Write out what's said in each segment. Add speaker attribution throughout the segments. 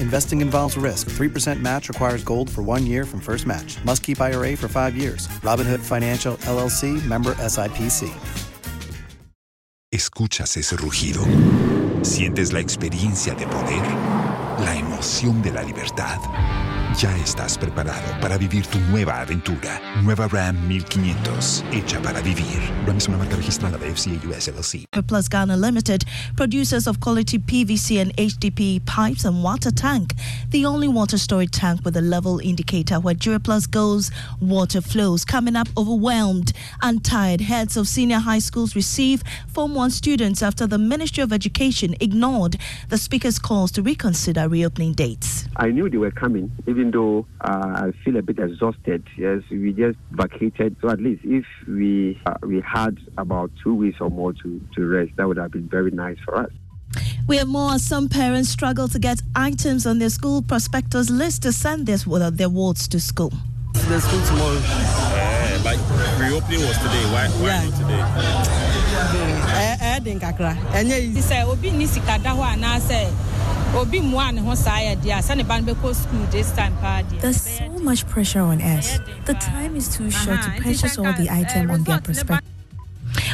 Speaker 1: Investing involves risk. 3% match requires gold for one year from first match. Must keep IRA for five years. Robinhood Financial LLC member SIPC.
Speaker 2: Escuchas ese rugido. Sientes la experiencia de poder, la emoción de la libertad. Ya estás preparado para vivir tu nueva aventura. Nueva Ram 1500, hecha para vivir. Ram es una marca registrada de FCA US LLC.
Speaker 3: Plus Ghana Limited, producers of quality PVC and HDPE pipes and water tank. The only water storage tank with a level indicator where Duraplast goes, water flows. Coming up, overwhelmed and tired heads of senior high schools receive Form 1 students after the Ministry of Education ignored the Speaker's calls to reconsider reopening dates.
Speaker 4: I knew they were coming, even though uh, I feel a bit exhausted. Yes, we just vacated. So at least if we uh, we had about two weeks or more to, to rest, that would have been very nice for us.
Speaker 3: We have more as some parents struggle to get items on their school prospectus list to send their, their wards to school.
Speaker 5: The school tomorrow.
Speaker 6: Uh, but reopening was today. Why, why
Speaker 5: Yeah.
Speaker 6: not today?
Speaker 5: ɛyɛ den kakra ɛnyɛ yi.
Speaker 7: sɛ obi ni sika da hɔ anaasɛ obi mmoa ne ho saa yɛ deɛ a sɛ ne ba no bɛkɔ school this time paa deɛ
Speaker 8: There's so much pressure on us. The time is too short to purchase all the items on their prospectus.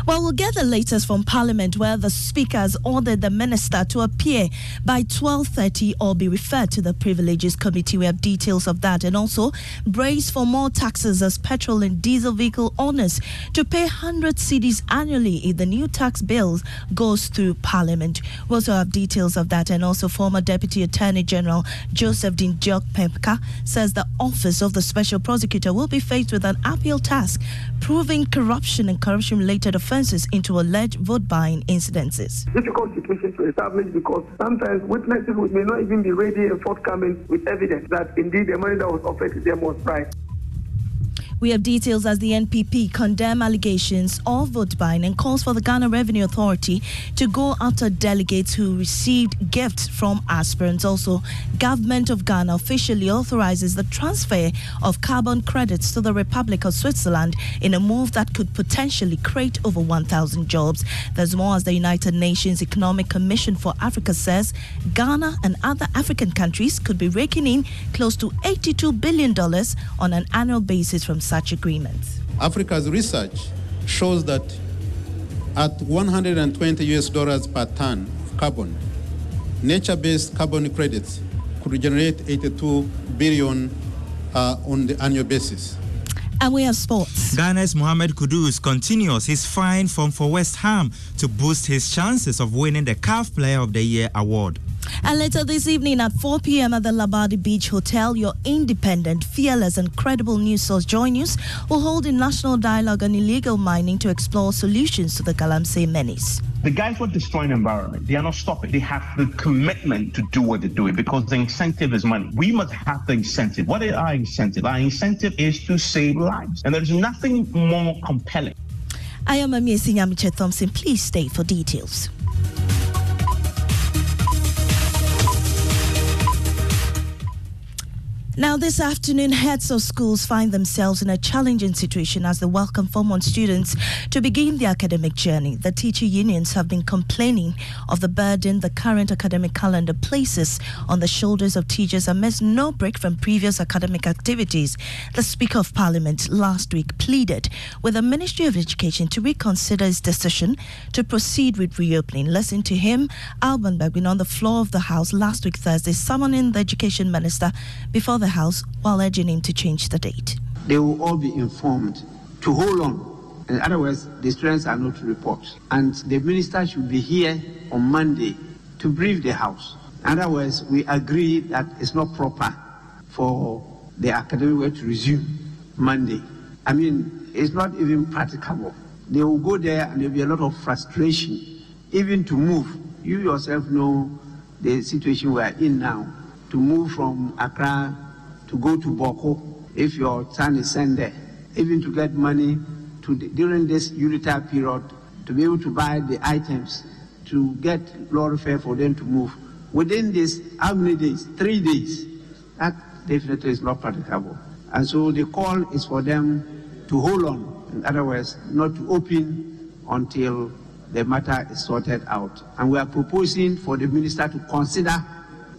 Speaker 3: Well, we'll get the latest from Parliament, where the Speaker has ordered the Minister to appear by 12:30 or be referred to the Privileges Committee. We have details of that, and also brace for more taxes as petrol and diesel vehicle owners to pay 100 cedis annually if the new tax bill goes through Parliament. We also have details of that, and also former Deputy Attorney General Joseph Dindiok Kpemka says the office of the Special Prosecutor will be faced with an appeal task proving corruption and corruption-related offences into alleged vote buying incidences.
Speaker 9: difficult situation to establish because sometimes witnesses may not even be ready and forthcoming with evidence that indeed the money that was offered to them was right.
Speaker 3: We have details as the NPP condemn allegations of vote buying and calls for the Ghana Revenue Authority to go after delegates who received gifts from aspirants. Also, government of Ghana officially authorizes the transfer of carbon credits to the Republic of Switzerland in a move that could potentially create over 1,000 jobs. There's more as the United Nations Economic Commission for Africa says Ghana and other African countries could be raking in close to $82 billion on an annual basis from such agreements.
Speaker 10: Africa's research shows that
Speaker 11: At 120 US dollars per ton of carbon, nature-based carbon credits could generate 82 billion uh, on the annual basis.
Speaker 3: And we have sports.
Speaker 10: Ghana's Mohamed Kudus continues his fine form for West Ham to boost his chances of winning the CAF Player of the Year award.
Speaker 3: And later this evening at 4 p.m. at the Labadi Beach Hotel, your independent, fearless, and credible news source Joy News will hold a national dialogue on illegal mining to explore solutions to the Galamsey menace.
Speaker 12: The guys who are destroying the environment, they are not stopping. They have the commitment to do what they're doing because the incentive is money. We must have the incentive. What is our incentive? Our incentive is to save lives. And there's nothing more compelling.
Speaker 3: I am Maame Esi Nyamekye Thompson. Please stay for details. Now, this afternoon, heads of schools find themselves in a challenging situation as they welcome Form 1 students to begin their academic journey. The teacher unions have been complaining of the burden the current academic calendar places on the shoulders of teachers amidst no break from previous academic activities. The Speaker of Parliament last week pleaded with the Ministry of Education to reconsider its decision to proceed with reopening. Listen to him, Alban Bagbin, on the floor of the House last week, Thursday, summoning the Education Minister before the House while urging him to change the date.
Speaker 13: They will all be informed to hold on. In other words, the students are not to report. And the minister should be here on Monday to brief the House. In other words, we agree that it's not proper for the academic work to resume Monday. I mean, it's not even practicable. They will go there and there'll be a lot of frustration, even to move. You yourself know the situation we are in now. To move from Accra to go to Boko if your son is sent there, even to get money to during this unitary period to be able to buy the items, to get lorry fare for them to move. Within this, how many days? Three days. That definitely is not practicable. And so the call is for them to hold on. In other words, not to open until the matter is sorted out. And we are proposing for the minister to consider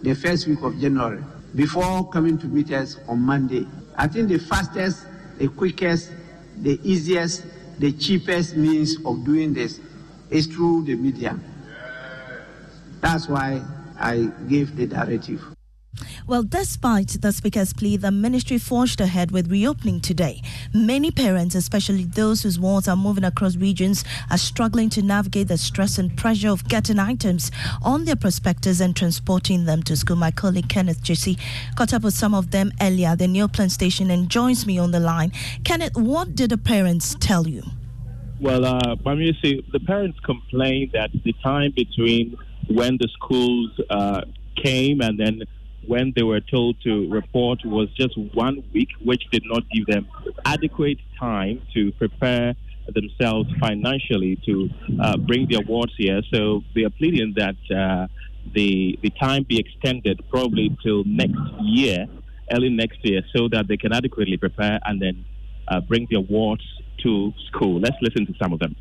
Speaker 13: the first week of January before coming to meet us on Monday. I think the fastest, the quickest, the easiest, the cheapest means of doing this is through the media. That's why I gave the directive.
Speaker 3: Well, despite the Speaker's plea, the ministry forged ahead with reopening today. Many parents, especially those whose wards are moving across regions, are struggling to navigate the stress and pressure of getting items on their prospectus and transporting them to school. My colleague Kenneth Jesse caught up with some of them earlier at the Neoplan station and joins me on the line. Kenneth, what did the parents tell you?
Speaker 6: Well, uh, see, the parents complained that the time between when the schools uh, came and then when they were told to report was just one week, which did not give them adequate time to prepare themselves financially to uh, bring the awards here. So they are pleading that uh, the the time be extended probably till next year, early next year, so that they can adequately prepare and then uh, bring the awards to school. Let's listen to some of them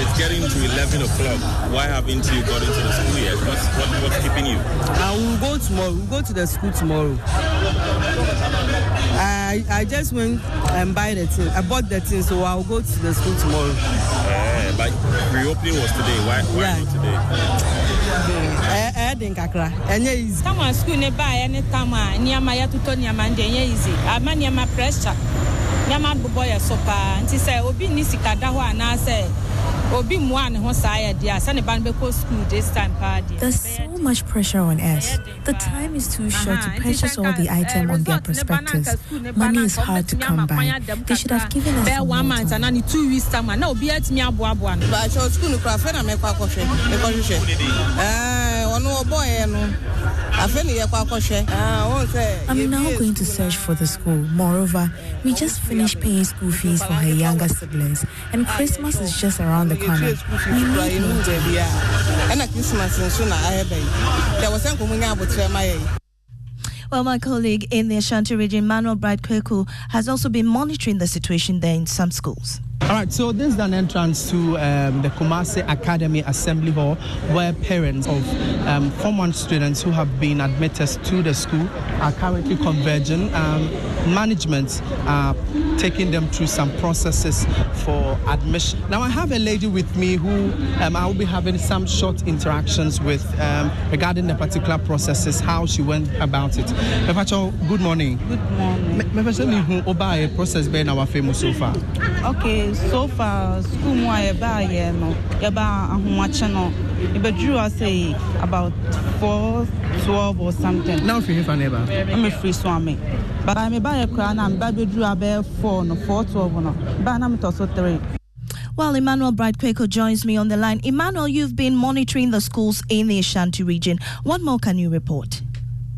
Speaker 14: it's getting to 11 o'clock. Why haven't you got into the school yet? What's, what, what's keeping you?
Speaker 5: I will go tomorrow. We'll go to the school tomorrow. I I just went and buy the thing. I bought the thing, so I'll go to the school tomorrow.
Speaker 14: Uh, but reopening was today. Why, why yeah. not today?
Speaker 5: Eh, eh, din kakra. Enye easy.
Speaker 7: Kama school ne ba ya ne tama nneɛma yɛtotɔ nneɛma nde enye easy. Ama nneɛma pressure. Nneɛma bobɔ yɛ so paa. Nti sɛ obi ni sika da hɔ anaasɛ
Speaker 8: there's so much pressure on us. The time is too short to purchase all the items on their prospectus. Money is hard to come by. They should have given us some
Speaker 7: one month and only two weeks time. Now, be at me abu abu.
Speaker 5: But your school no craft na me kwa kofhe. Me kwa hwehwe. Ono obo.
Speaker 8: I'm now going to search for the school. Moreover, we just finished paying school fees for her younger siblings, and Christmas is just around the corner. We need
Speaker 3: well, my colleague in the Ashanti region, Manuel Bright Kweku, has also been monitoring the situation there in some schools.
Speaker 15: All right, so this is an entrance to um, the Kumasi Academy Assembly Hall where parents of um, Form 1 students who have been admitted to the school are currently converging. Um, management are taking them through some processes for admission. Now, I have a lady with me who um, I will be having some short interactions with um, regarding the particular processes, how she went about it. Mepacho, good morning.
Speaker 16: Good morning.
Speaker 15: Mepacho, me who oba a process been our famous so far.
Speaker 16: Okay, so far school mu a yɛba ayɛ no yɛba ahomakye no yɛbɛduru ase about four twelve or something.
Speaker 15: Now fi hifa neba.
Speaker 16: ɛmɛ firi so ame baba meba yɛ koraa na meba bɛduru abɛɛ four no four twelve no ba na metɔ so three.
Speaker 3: Well, Emmanuel Bright Quaker joins me on the line. Emmanuel, you've been monitoring the schools in the Ashanti region. What more can you report?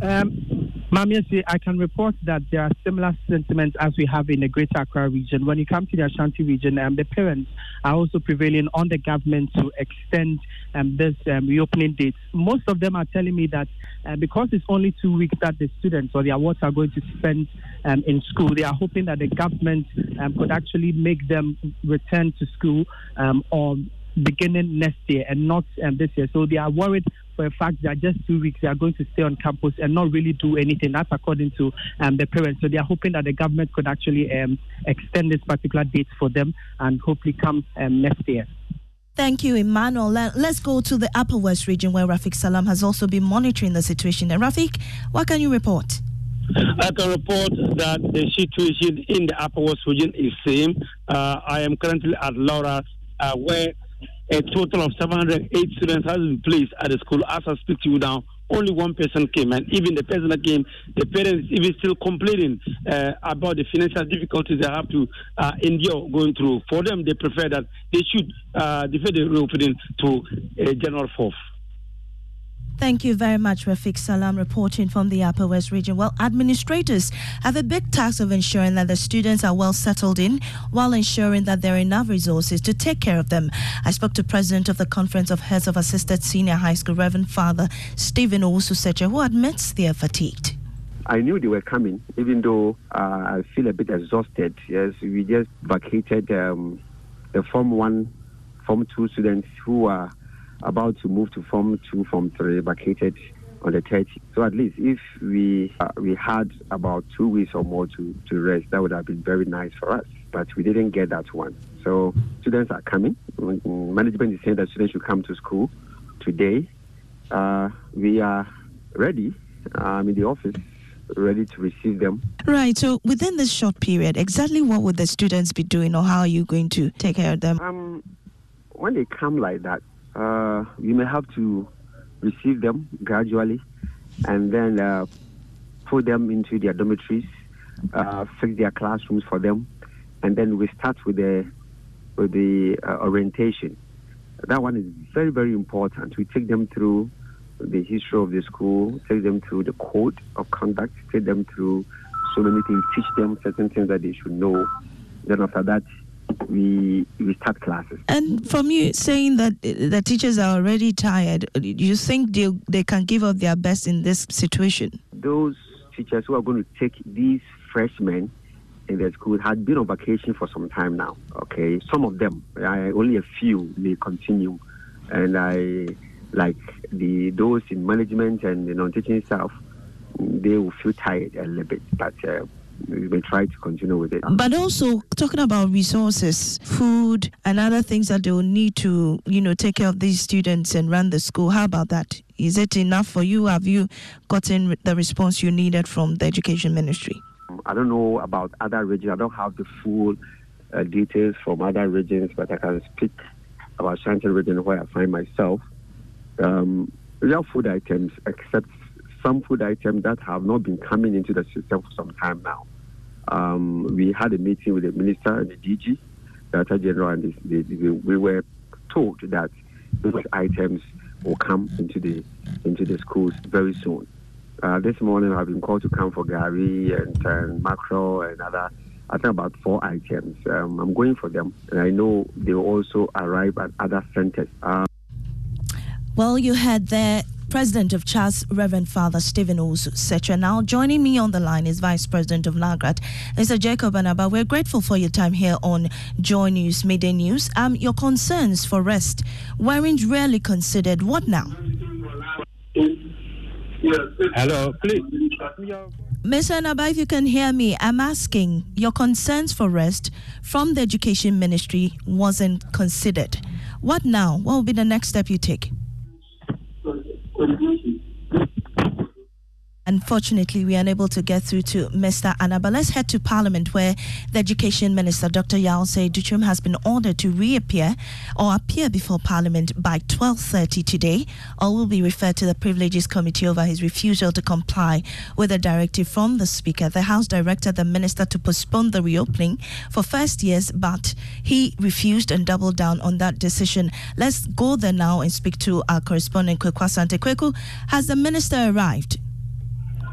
Speaker 17: Um, Maame Esi, I can report that there are similar sentiments as we have in the Greater Accra region. When you come to the Ashanti region, um, the parents are also prevailing on the government to extend um, this um, reopening date. Most of them are telling me that uh, because it's only two weeks that the students or the awards are going to spend um, in school, they are hoping that the government um, could actually make them return to school um, or beginning next year and not um, this year. So they are worried for a fact that just two weeks they are going to stay on campus and not really do anything. That's according to um, the parents. So they are hoping that the government could actually um, extend this particular date for them and hopefully come um, next year.
Speaker 3: Thank you, Emmanuel. Let's go to the Upper West region where Rafik Salam has also been monitoring the situation. And Rafik, what can you report?
Speaker 18: I can report that the situation in the Upper West region is same. Uh, I am currently at Lawra, uh, where a total of 708 students has been placed at the school. As I speak to you now, only one person came, and even the person that came, the parents even still complaining uh, about the financial difficulties they have to uh, endure going through. For them, they prefer that they should uh, defer the reopening to uh, January 4th.
Speaker 3: Thank you very much, Rafik Salam, reporting from the Upper West region. Well, administrators have a big task of ensuring that the students are well settled in while ensuring that there are enough resources to take care of them. I spoke to President of the Conference of Heads of Assisted Senior High School, Reverend Father Stephen Owusu who admits they are fatigued.
Speaker 4: I knew they were coming, even though uh, I feel a bit exhausted. Yes, we just vacated um, the Form 1, Form 2 students who are about to move to Form 2, Form 3, vacated on the 30th. So at least if we uh, we had about two weeks or more to, to rest, that would have been very nice for us. But we didn't get that one. So students are coming. Management is saying that students should come to school today. Uh, we are ready. I'm in the office ready to receive them.
Speaker 3: Right. So within this short period, exactly what would the students be doing, or how are you going to take care of them?
Speaker 4: Um, when they come like that, uh, we may have to receive them gradually and then uh, put them into their dormitories, uh, fix their classrooms for them, and then we start with the with the uh, orientation. That one is very very important. We take them through the history of the school, take them through the code of conduct, take them through so many things, teach them certain things that they should know. Then after that, we we start classes.
Speaker 3: And from you saying that the teachers are already tired, do you think they they can give up their best in this situation?
Speaker 4: Those teachers who are going to take these freshmen in their school had been on vacation for some time now. Okay, some of them, I, only a few, may continue, and I like the those in management and the non-teaching staff, they will feel tired a little bit, but. Uh, we may try to continue with it.
Speaker 3: But also talking about resources, food, and other things that they will need to, you know, take care of these students and run the school. How about that? Is it enough for you? Have you gotten the response you needed from the education ministry?
Speaker 4: I don't know about other regions. I don't have the full uh, details from other regions, but I can speak about Shanti region where I find myself. Um, real food items, except some food items that have not been coming into the system for some time now. Um, we had a meeting with the minister and the DG, Director General, and we were told that those items will come into the into the schools very soon. Uh, this morning, I've been called to come for gari and, and mackerel and other. I think about four items. Um, I'm going for them, and I know they will also arrive at other centers. Um,
Speaker 3: well, you had there President of CHAS, Reverend Father Stephen Secha. Now, joining me on the line is Vice President of NAGRAT, Mr. Jacob Anaba. We're grateful for your time here on Joy News, Midday News. Um, your concerns for rest weren't rarely considered. What now?
Speaker 18: Hello, please.
Speaker 3: Mr. Anaba, if you can hear me, I'm asking your concerns for rest from the Education Ministry wasn't considered. What now? What will be the next step you take? coordination. Unfortunately, we are unable to get through to Mr. Anna, but let's head to Parliament where the Education Minister, Dr. Yaw-Osei Adutwum, has been ordered to reappear or appear before Parliament by 12.30 today or will be referred to the Privileges Committee over his refusal to comply with a directive from the Speaker. The House directed the Minister to postpone the reopening for first years, but he refused and doubled down on that decision. Let's go there now and speak to our correspondent, Kweku Asante. Kweku, has the Minister arrived?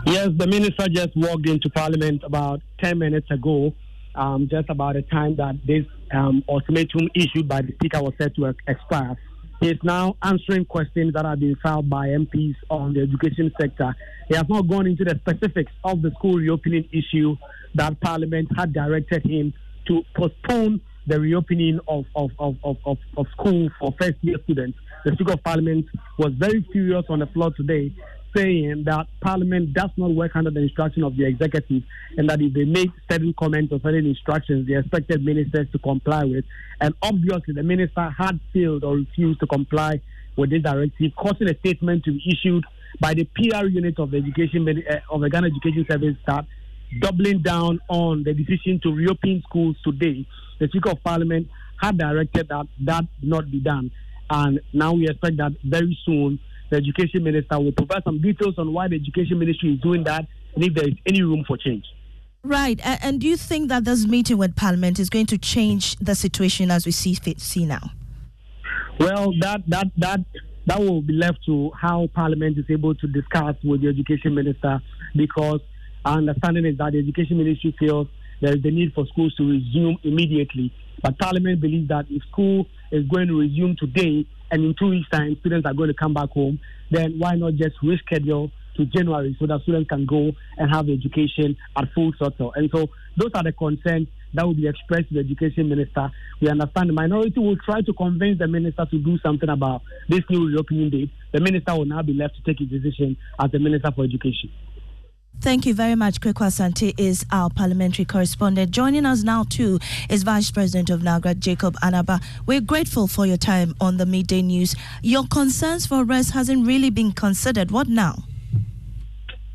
Speaker 17: Yes, the minister just walked into Parliament about 10 minutes ago, um, just about the time that this um, ultimatum issued by the Speaker was set to expire. He is now answering questions that have been filed by MPs on the education sector. He has not gone into the specifics of the school reopening issue that Parliament had directed him to postpone the reopening of, of, of, of, of, of school for first year students. The Speaker of Parliament was very furious on the floor today saying that Parliament does not work under the instruction of the executive, and that if they make certain comments or certain instructions, they expected ministers to comply with. And obviously, the minister had failed or refused to comply with this directive, causing a statement to be issued by the PR unit of the education uh, of the Ghana Education Service that doubling down on the decision to reopen schools today. The Speaker of Parliament had directed that that not be done, and now we expect that very soon the education minister will provide some details on why the education ministry is doing that and if there is any room for change.
Speaker 3: Right. And do you think that this meeting with Parliament is going to change the situation as we see see now?
Speaker 17: Well, that that that that will be left to how Parliament is able to discuss with the education minister because our understanding is that the education ministry feels there is the need for schools to resume immediately. But Parliament believes that if school is going to resume today, and in two weeks' time students are going to come back home, then why not just reschedule to January so that students can go and have education at full throttle? And so those are the concerns that will be expressed to the education minister. We understand the minority will try to convince the minister to do something about this new reopening date. The minister will now be left to take his decision as the minister for education.
Speaker 3: Thank you very much. Kweku Asante is our parliamentary correspondent. Joining us now, too, is Vice President of NAGRAT, Jacob Anaba. We're grateful for your time on the midday news. Your concerns for rest hasn't really been considered. What now?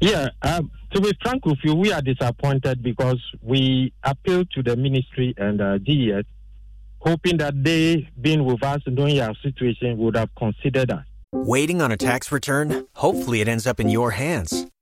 Speaker 19: Yeah, um, to be frank with you, we are disappointed because we appealed to the ministry and uh, GES, hoping that they, being with us, knowing our situation, would have considered us.
Speaker 20: Waiting on a tax return? Hopefully, it ends up in your hands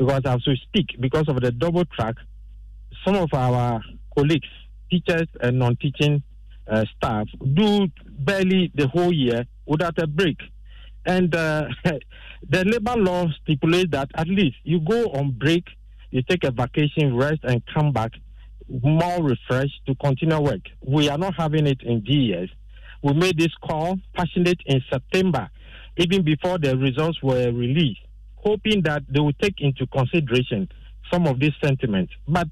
Speaker 21: Because as we speak, because of the double track, some of our colleagues, teachers and non-teaching uh, staff, do barely the whole year without a break. And uh, the labor law stipulates that at least you go on break, you take a vacation, rest, and come back more refreshed to continue work. We are not having it in GES. We made this call passionate in September, even before the results were released, hoping that they will take into consideration some of these sentiments. But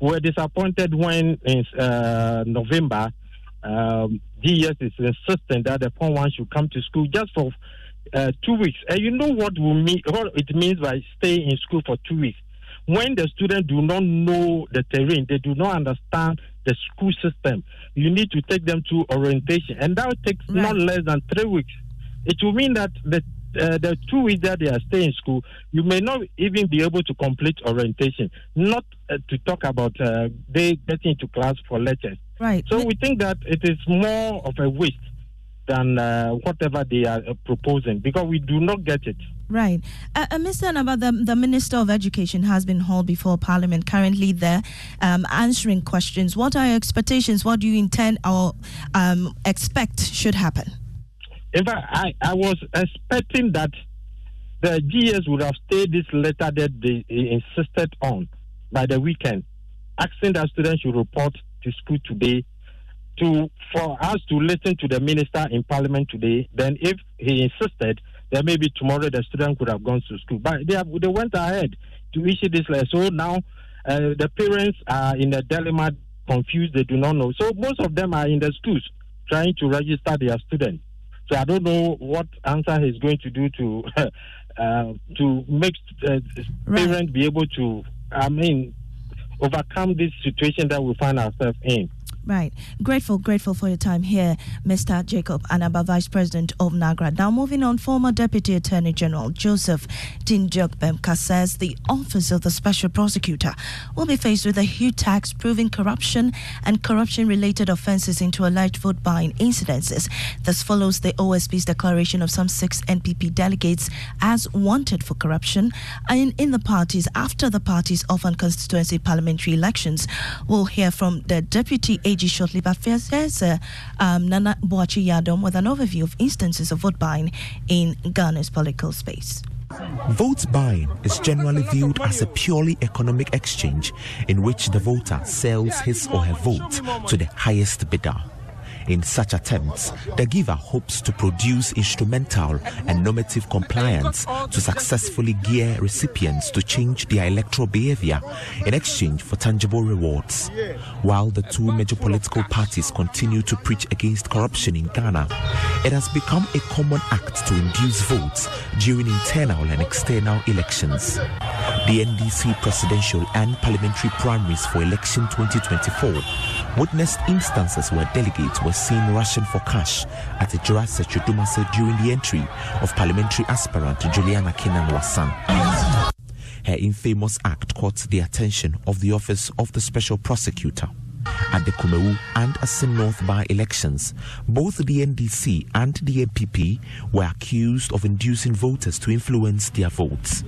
Speaker 21: we're disappointed when in uh, November, um, GES is insisting that the Form 1 should come to school just for uh, two weeks. And you know what, will mean, what it means by staying in school for two weeks? when the students do not know the terrain, they do not understand the school system, you need to take them to orientation. And that takes right. not less than three weeks. It will mean that the uh, the two weeks that they are staying in school, you may not even be able to complete orientation. Not uh, to talk about uh, they getting to class for lectures.
Speaker 3: Right.
Speaker 21: So we think that it is more of a waste than uh, whatever they are uh, proposing because we do not get it.
Speaker 3: Right. Uh, uh, Mr. Anaba, the, the Minister of Education has been hauled before Parliament, currently there um, answering questions. What are your expectations? What do you intend or um, expect should happen?
Speaker 21: In fact, I, I was expecting that the GS would have stayed this letter that they insisted on by the weekend, asking that students should report to school today to for us to listen to the minister in parliament today. Then, if he insisted, then maybe tomorrow the student could have gone to school. But they have, they went ahead to issue this letter. So now uh, the parents are in a dilemma, confused. They do not know. So most of them are in the schools trying to register their students. So I don't know what answer he's going to do to uh, to make uh, right. parents be able to. I mean, overcome this situation that we find ourselves in.
Speaker 3: Right. Grateful, grateful for your time here, Mr. Jacob Anaba, Vice President of NAGRAT. Now, moving on, former Deputy Attorney General Joseph Dindiok Kpemka says the Office of the Special Prosecutor will be faced with a huge tax proving corruption and corruption related offences into alleged vote buying incidences. This follows the OSP's declaration of some six NPP delegates as wanted for corruption in, in the parties after the party's off constituency parliamentary elections. We'll hear from the Deputy AG shortly, but here's uh, um, Nana Boakye Yiadom with an overview of instances of vote buying in Ghana's political space.
Speaker 22: Vote buying is generally viewed as a purely economic exchange in which the voter sells his or her vote to the highest bidder. In such attempts, the giver hopes to produce instrumental and normative compliance to successfully gear recipients to change their electoral behavior in exchange for tangible rewards. While the two major political parties continue to preach against corruption in Ghana, it has become a common act to induce votes during internal and external elections. The NDC presidential and parliamentary primaries for election 2024 witnessed instances where delegates were seen rushing for cash at the Jurassic Chudumase during the entry of parliamentary aspirant Juliana Kenan Wassan. Her infamous act caught the attention of the Office of the Special Prosecutor. At the Kumawu and Asin North by elections, both the NDC and the NPP were accused of inducing voters to influence their votes.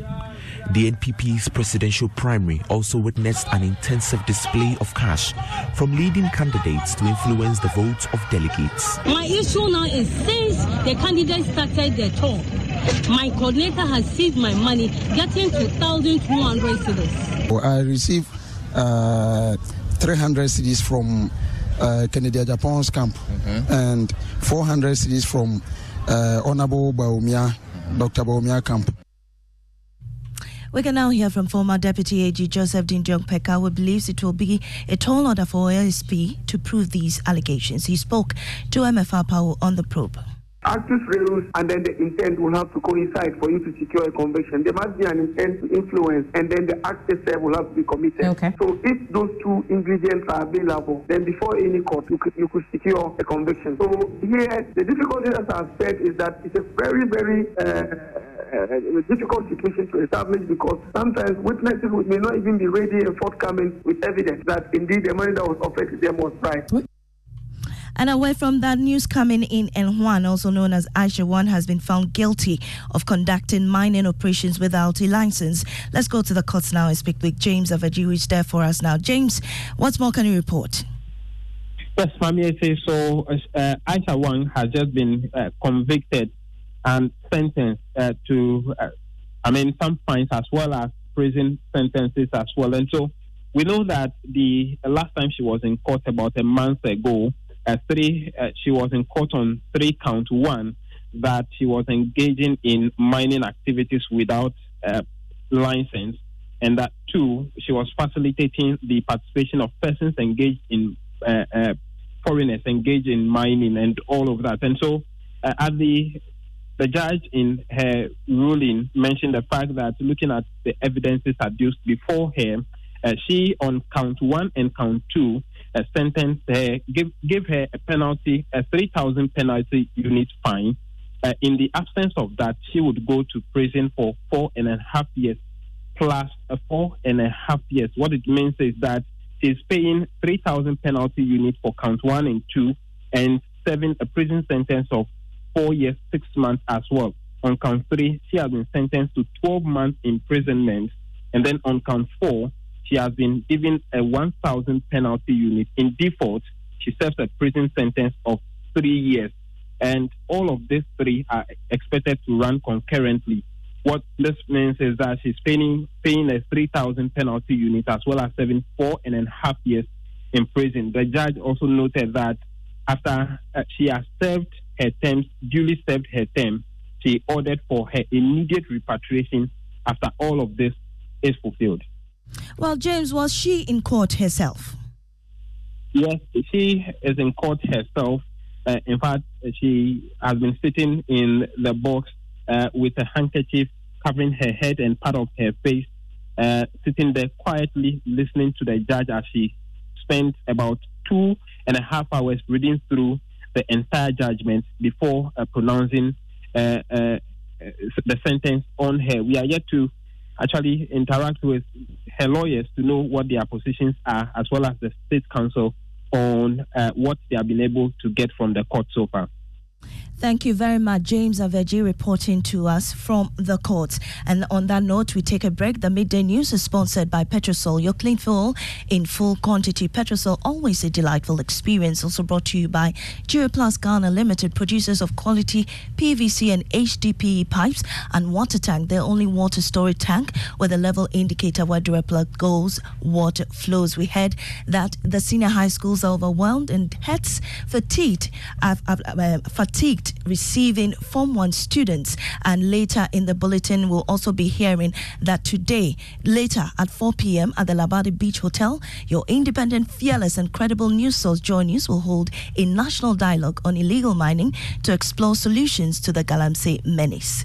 Speaker 22: The NPP's presidential primary also witnessed an intensive display of cash from leading candidates to influence the votes of delegates.
Speaker 23: My issue now is since the candidates started their talk, my coordinator has seized my money, getting to 1,200 cedis.
Speaker 24: I received
Speaker 25: uh, 300 cedis from uh, Kennedy Agyapong's camp
Speaker 26: Mm-hmm.
Speaker 25: and 400 cedis from uh, Honorable Bawumia, Dr. Bawumia camp.
Speaker 3: We can now hear from former Deputy AG Joseph Dindiok Kpemka, who believes it will be a tall order for OSP to prove these allegations. He spoke to MFR Power on the probe.
Speaker 27: Actus reus and then the intent will have to coincide for you to secure a conviction. There must be an intent to influence and then the act itself will have to be committed.
Speaker 28: Okay.
Speaker 27: So if those two ingredients are available, then before any court you could, you could secure a conviction. So here the difficulty as I've said is that it's a very, very uh, uh, difficult situation to establish because sometimes witnesses may not even be ready and forthcoming with evidence that indeed the money that was offered to them was right.
Speaker 3: And away from that news coming in, En Huang, also known as Aisha Huang, has been found guilty of conducting mining operations without a license. Let's go to the courts now and speak with James Avaji, who is there for us now. James, what more can you report?
Speaker 19: Yes, Mami, say so. Uh, Aisha Huang has just been uh, convicted and sentenced uh, to, uh, I mean, some fines as well as prison sentences as well. And so we know that the last time she was in court about a month ago, uh, three, uh, she was in court on three count one that she was engaging in mining activities without uh, license, and that two, she was facilitating the participation of persons engaged in uh, uh, foreigners engaged in mining and all of that. And so, uh, at the the judge in her ruling mentioned the fact that looking at the evidences adduced before her, she on count one and count two uh, sentence her, give give her a penalty, a three thousand penalty unit fine. Uh, in the absence of that, she would go to prison for four and a half years plus uh, four and a half years. What it means is that she's paying 3,000 penalty unit for count one and two, and seven a prison sentence of four years, six months as well. On count three, she has been sentenced to 12 months imprisonment, and then on count four, she has been given a 1,000 penalty unit. In default, she serves a prison sentence of three years, and all of these three are expected to run concurrently. What this means is that she's paying paying a 3,000 penalty unit as well as serving four and a half years in prison. The judge also noted that after uh, she has served her term, duly served her term, she ordered for her immediate repatriation after all of this is fulfilled.
Speaker 3: Well, James, was she in court herself?
Speaker 19: Yes, she is in court herself. Uh, in fact, she has been sitting in the box uh, with a handkerchief covering her head and part of her face, uh, sitting there quietly listening to the judge as she spent about two and a half hours reading through the entire judgment before uh, pronouncing uh, uh, the sentence on her. We are yet to actually interact with her lawyers to know what their positions are, as well as the state council on uh, what they have been able to get from the court so far.
Speaker 3: Thank you very much, James Aveji, reporting to us from the courts. And on that note, we take a break. The midday news is sponsored by Petrosol, your clean fuel in full quantity. Petrosol, always a delightful experience. Also brought to you by Duraplast Ghana Limited, producers of quality PVC and HDPE pipes and water tank. Their only water storage tank with a level indicator where Duraplast goes, water flows. We heard that the senior high schools are overwhelmed and heads fatigued, uh, uh, fatigued receiving Form 1 students. And later in the bulletin, we'll also be hearing that today, later at 4 p.m. at the Labadi Beach Hotel, your independent, fearless, and credible news source, Joy News, will hold a national dialogue on illegal mining to explore solutions to the Galamsey menace.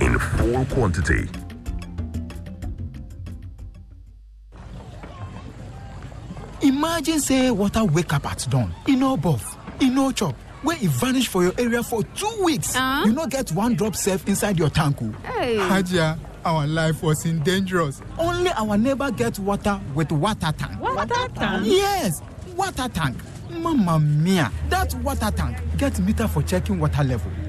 Speaker 29: in full quantity.
Speaker 24: Imagine say water wake up at dawn. E no buff, e no chop. Wey e vanish for your area for two weeks. Uh? You no get one drop safe inside your tank o.
Speaker 30: Hey.
Speaker 24: Hajia, our life was in dangerous. Only our neighbor get water with water tank.
Speaker 30: Water tank?
Speaker 24: Yes, water tank. Mamma mia, that water tank get meter for checking water level.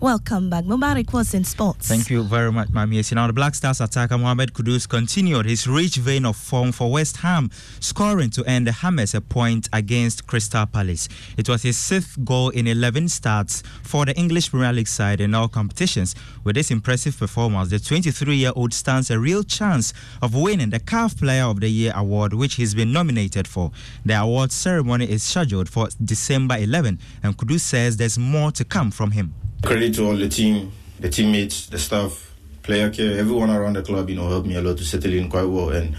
Speaker 3: Welcome back. Mubarak was in sports.
Speaker 28: Thank you very much, Maame. Now, the Black Stars attacker Mohamed Kudus continued his rich vein of form for West Ham, scoring to end the Hammers a point against Crystal Palace. It was his sixth goal in 11 starts for the English Premier League side in all competitions. With this impressive performance, the 23 year old stands a real chance of winning the CAF Player of the Year award, which he's been nominated for. The award ceremony is scheduled for December 11, and Kudus says there's more to come from him.
Speaker 31: Credit to all the team, the teammates, the staff, player care, everyone around the club, you know, helped me a lot to settle in quite well. And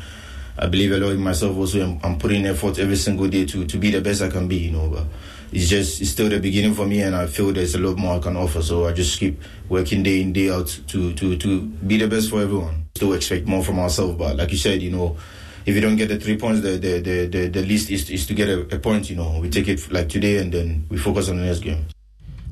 Speaker 31: I believe a lot in myself also. I'm, I'm putting effort every single day to, to be the best I can be, you know. But it's just, it's still the beginning for me, and I feel there's a lot more I can offer. So I just keep working day in, day out to, to, to be the best for everyone. Still expect more from ourselves, but like you said, you know, if you don't get the three points, the the, the, the, the least is, is to get a, a point, you know. We take it like today and then we focus on the next game.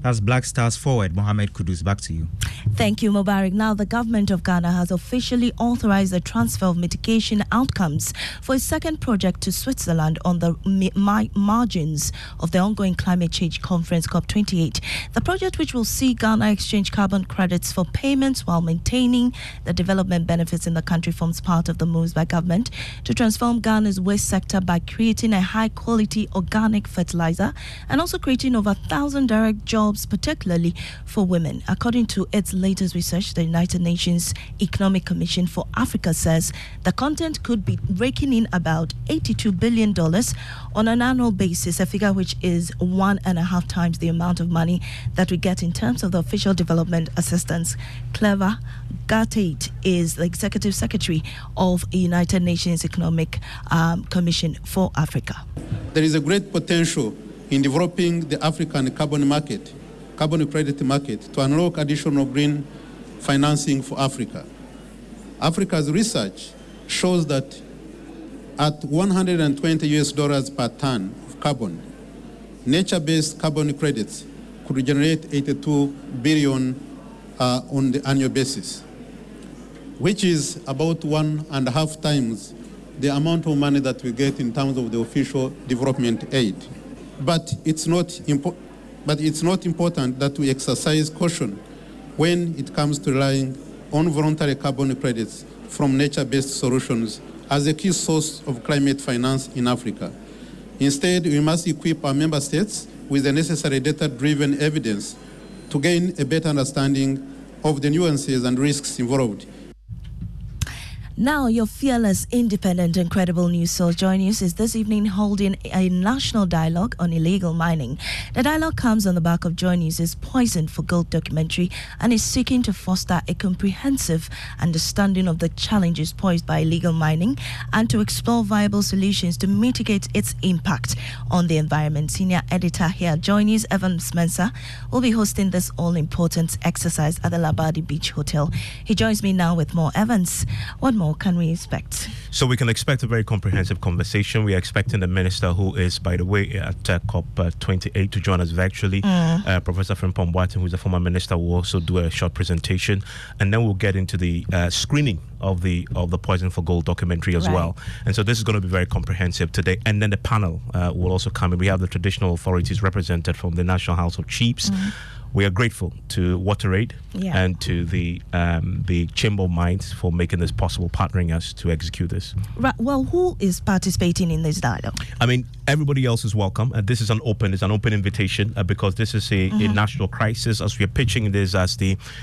Speaker 28: That's Black Stars forward Mohamed Kudus. Back to you.
Speaker 3: Thank you, Mubarak. Now, the government of Ghana has officially authorized the transfer of mitigation outcomes for a second project to Switzerland on the mi- margins of the ongoing climate change conference COP28. The project, which will see Ghana exchange carbon credits for payments while maintaining the development benefits in the country, forms part of the moves by government to transform Ghana's waste sector by creating a high quality organic fertilizer and also creating over a thousand direct jobs, particularly for women. According to its latest research, the United Nations Economic Commission for Africa says the content could be raking in about $82 billion on an annual basis, a figure which is one and a half times the amount of money that we get in terms of the official development assistance. Claver Gatete is the executive secretary of the United Nations Economic um, Commission for Africa.
Speaker 32: There is a great potential in developing the African carbon market, carbon credit market, to unlock additional green financing for Africa. Africa's research shows that at 120 US dollars per ton of carbon, nature-based carbon credits could generate 82 billion uh, on the annual basis, which is about one and a half times the amount of money that we get in terms of the official development aid. But it's not, impo- but it's not important that we exercise caution when it comes to relying on voluntary carbon credits from nature-based solutions as a key source of climate finance in Africa. Instead, we must equip our member states with the necessary data-driven evidence to gain a better understanding of the nuances and risks involved
Speaker 3: now, your fearless, independent, and credible news source Joy News is this evening holding a national dialogue on illegal mining. The dialogue comes on the back of Joy News' Poison for Gold documentary and is seeking to foster a comprehensive understanding of the challenges posed by illegal mining and to explore viable solutions to mitigate its impact on the environment. Senior editor here, Joy News Evans Mensah, will be hosting this all important exercise at the Labadi Beach Hotel. He joins me now with more. Evans, what more? Can we expect?
Speaker 33: So we can expect a very comprehensive conversation. We are expecting the minister, who is, by the way, at uh, COP28 to join us virtually. Mm. Uh, Professor Frimpong Boateng, who is a former minister, will also do a short presentation, and then we'll get into the uh, screening of the of the Poison for Gold documentary as right. well. And so this is going to be very comprehensive today. And then the panel uh, will also come in. We have the traditional authorities represented from the National House of Chiefs. Mm we are grateful to WaterAid
Speaker 3: Yeah.
Speaker 33: and to the um, the Chamber of Mines for making this possible, partnering us to execute this.
Speaker 3: Right, well, who is participating in this dialogue?
Speaker 33: I mean, everybody else is welcome. Uh, this is an open, it's an open invitation uh, because this is a, a
Speaker 3: Mhm.
Speaker 33: national crisis. As we are pitching this as the